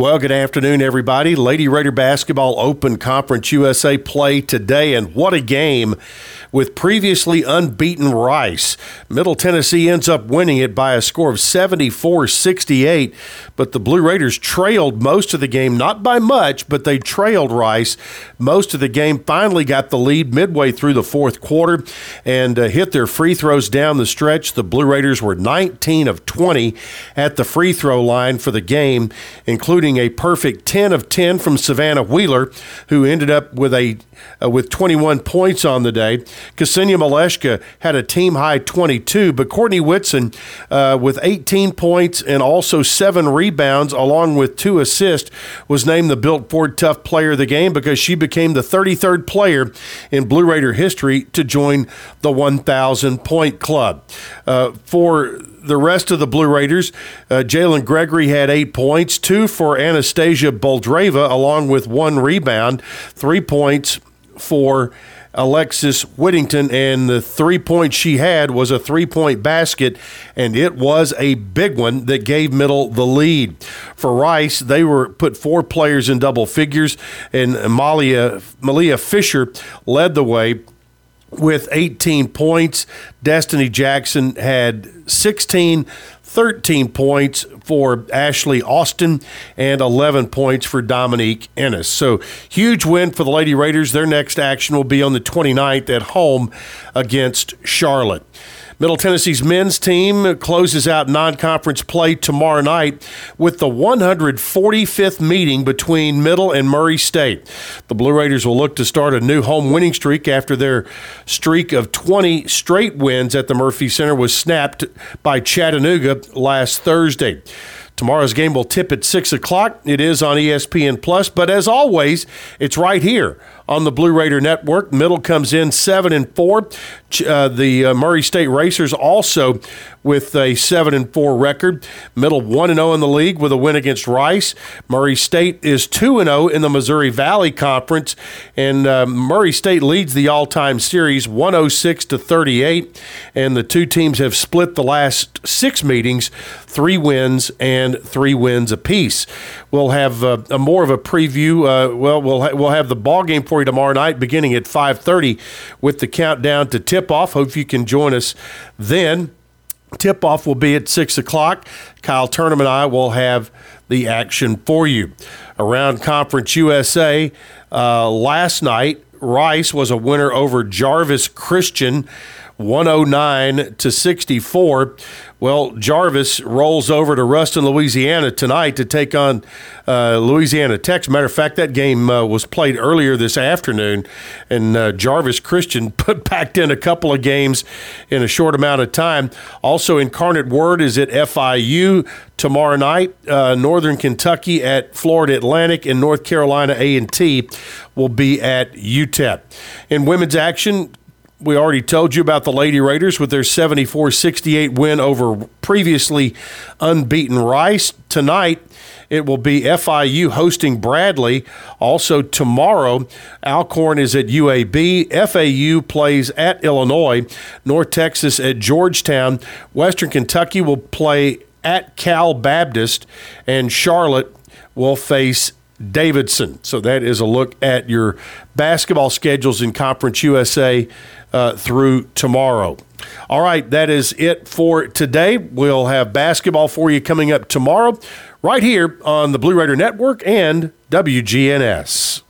Well, good afternoon, everybody. Lady Raider Basketball Open Conference USA play today, and what a game with previously unbeaten Rice. Middle Tennessee ends up winning it by a score of 74 68, but the Blue Raiders trailed most of the game, not by much, but they trailed Rice most of the game. Finally got the lead midway through the fourth quarter and uh, hit their free throws down the stretch. The Blue Raiders were 19 of 20 at the free throw line for the game, including a perfect 10 of 10 from Savannah Wheeler, who ended up with a uh, with 21 points on the day. Ksenia Malashka had a team high 22, but Courtney Whitson uh, with 18 points and also seven rebounds, along with two assists, was named the Built Ford Tough Player of the Game because she became the 33rd player in Blue Raider history to join the 1,000 point club. Uh, for the rest of the Blue Raiders, uh, Jalynn Gregory had eight points, two for Anastasia Boldyreva, along with one rebound, three points for Alexis Whittington, and the three points she had was a three point basket, and it was a big one that gave Middle the lead. For Rice, they were put four players in double figures, and Malia, Malia Fisher led the way with 18 points. Destiny Jackson had 16, 13 points for Ashley Austin, and 11 points for Dominique Ennis. So, huge win for the Lady Raiders. Their next action will be on the 29th at home against Charlotte. Middle Tennessee's men's team closes out non conference play tomorrow night with the 145th meeting between Middle and Murray State. The Blue Raiders will look to start a new home winning streak after their streak of 20 straight wins at the Murphy Center was snapped by Chattanooga last Thursday. Tomorrow's game will tip at 6 o'clock. It is on ESPN Plus, but as always, it's right here on the Blue Raider Network. Middle comes in 7 and 4. Uh, the uh, Murray State Racers also with a 7 and 4 record. Middle 1 and 0 in the league with a win against Rice. Murray State is 2 and 0 in the Missouri Valley Conference and uh, Murray State leads the all-time series 106 to 38 and the two teams have split the last 6 meetings, 3 wins and 3 wins apiece. We'll have uh, a more of a preview uh, well we'll ha- we'll have the ball game for you tomorrow night beginning at 5:30 with the countdown to tip off. Hope you can join us then. Tip off will be at 6 o'clock. Kyle Turnham and I will have the action for you. Around Conference USA, uh, last night, Rice was a winner over Jarvis Christian. 109 to 64. Well, Jarvis rolls over to Ruston, Louisiana tonight to take on uh, Louisiana Tech. Matter of fact, that game uh, was played earlier this afternoon, and uh, Jarvis Christian put packed in a couple of games in a short amount of time. Also, Incarnate Word is at FIU tomorrow night. Uh, Northern Kentucky at Florida Atlantic, and North Carolina A&T will be at UTEP. In women's action, we already told you about the Lady Raiders with their 74 68 win over previously unbeaten Rice. Tonight, it will be FIU hosting Bradley. Also, tomorrow, Alcorn is at UAB. FAU plays at Illinois. North Texas at Georgetown. Western Kentucky will play at Cal Baptist. And Charlotte will face Davidson. So that is a look at your basketball schedules in Conference USA uh, through tomorrow. All right, that is it for today. We'll have basketball for you coming up tomorrow, right here on the Blue Raider Network and WGNS.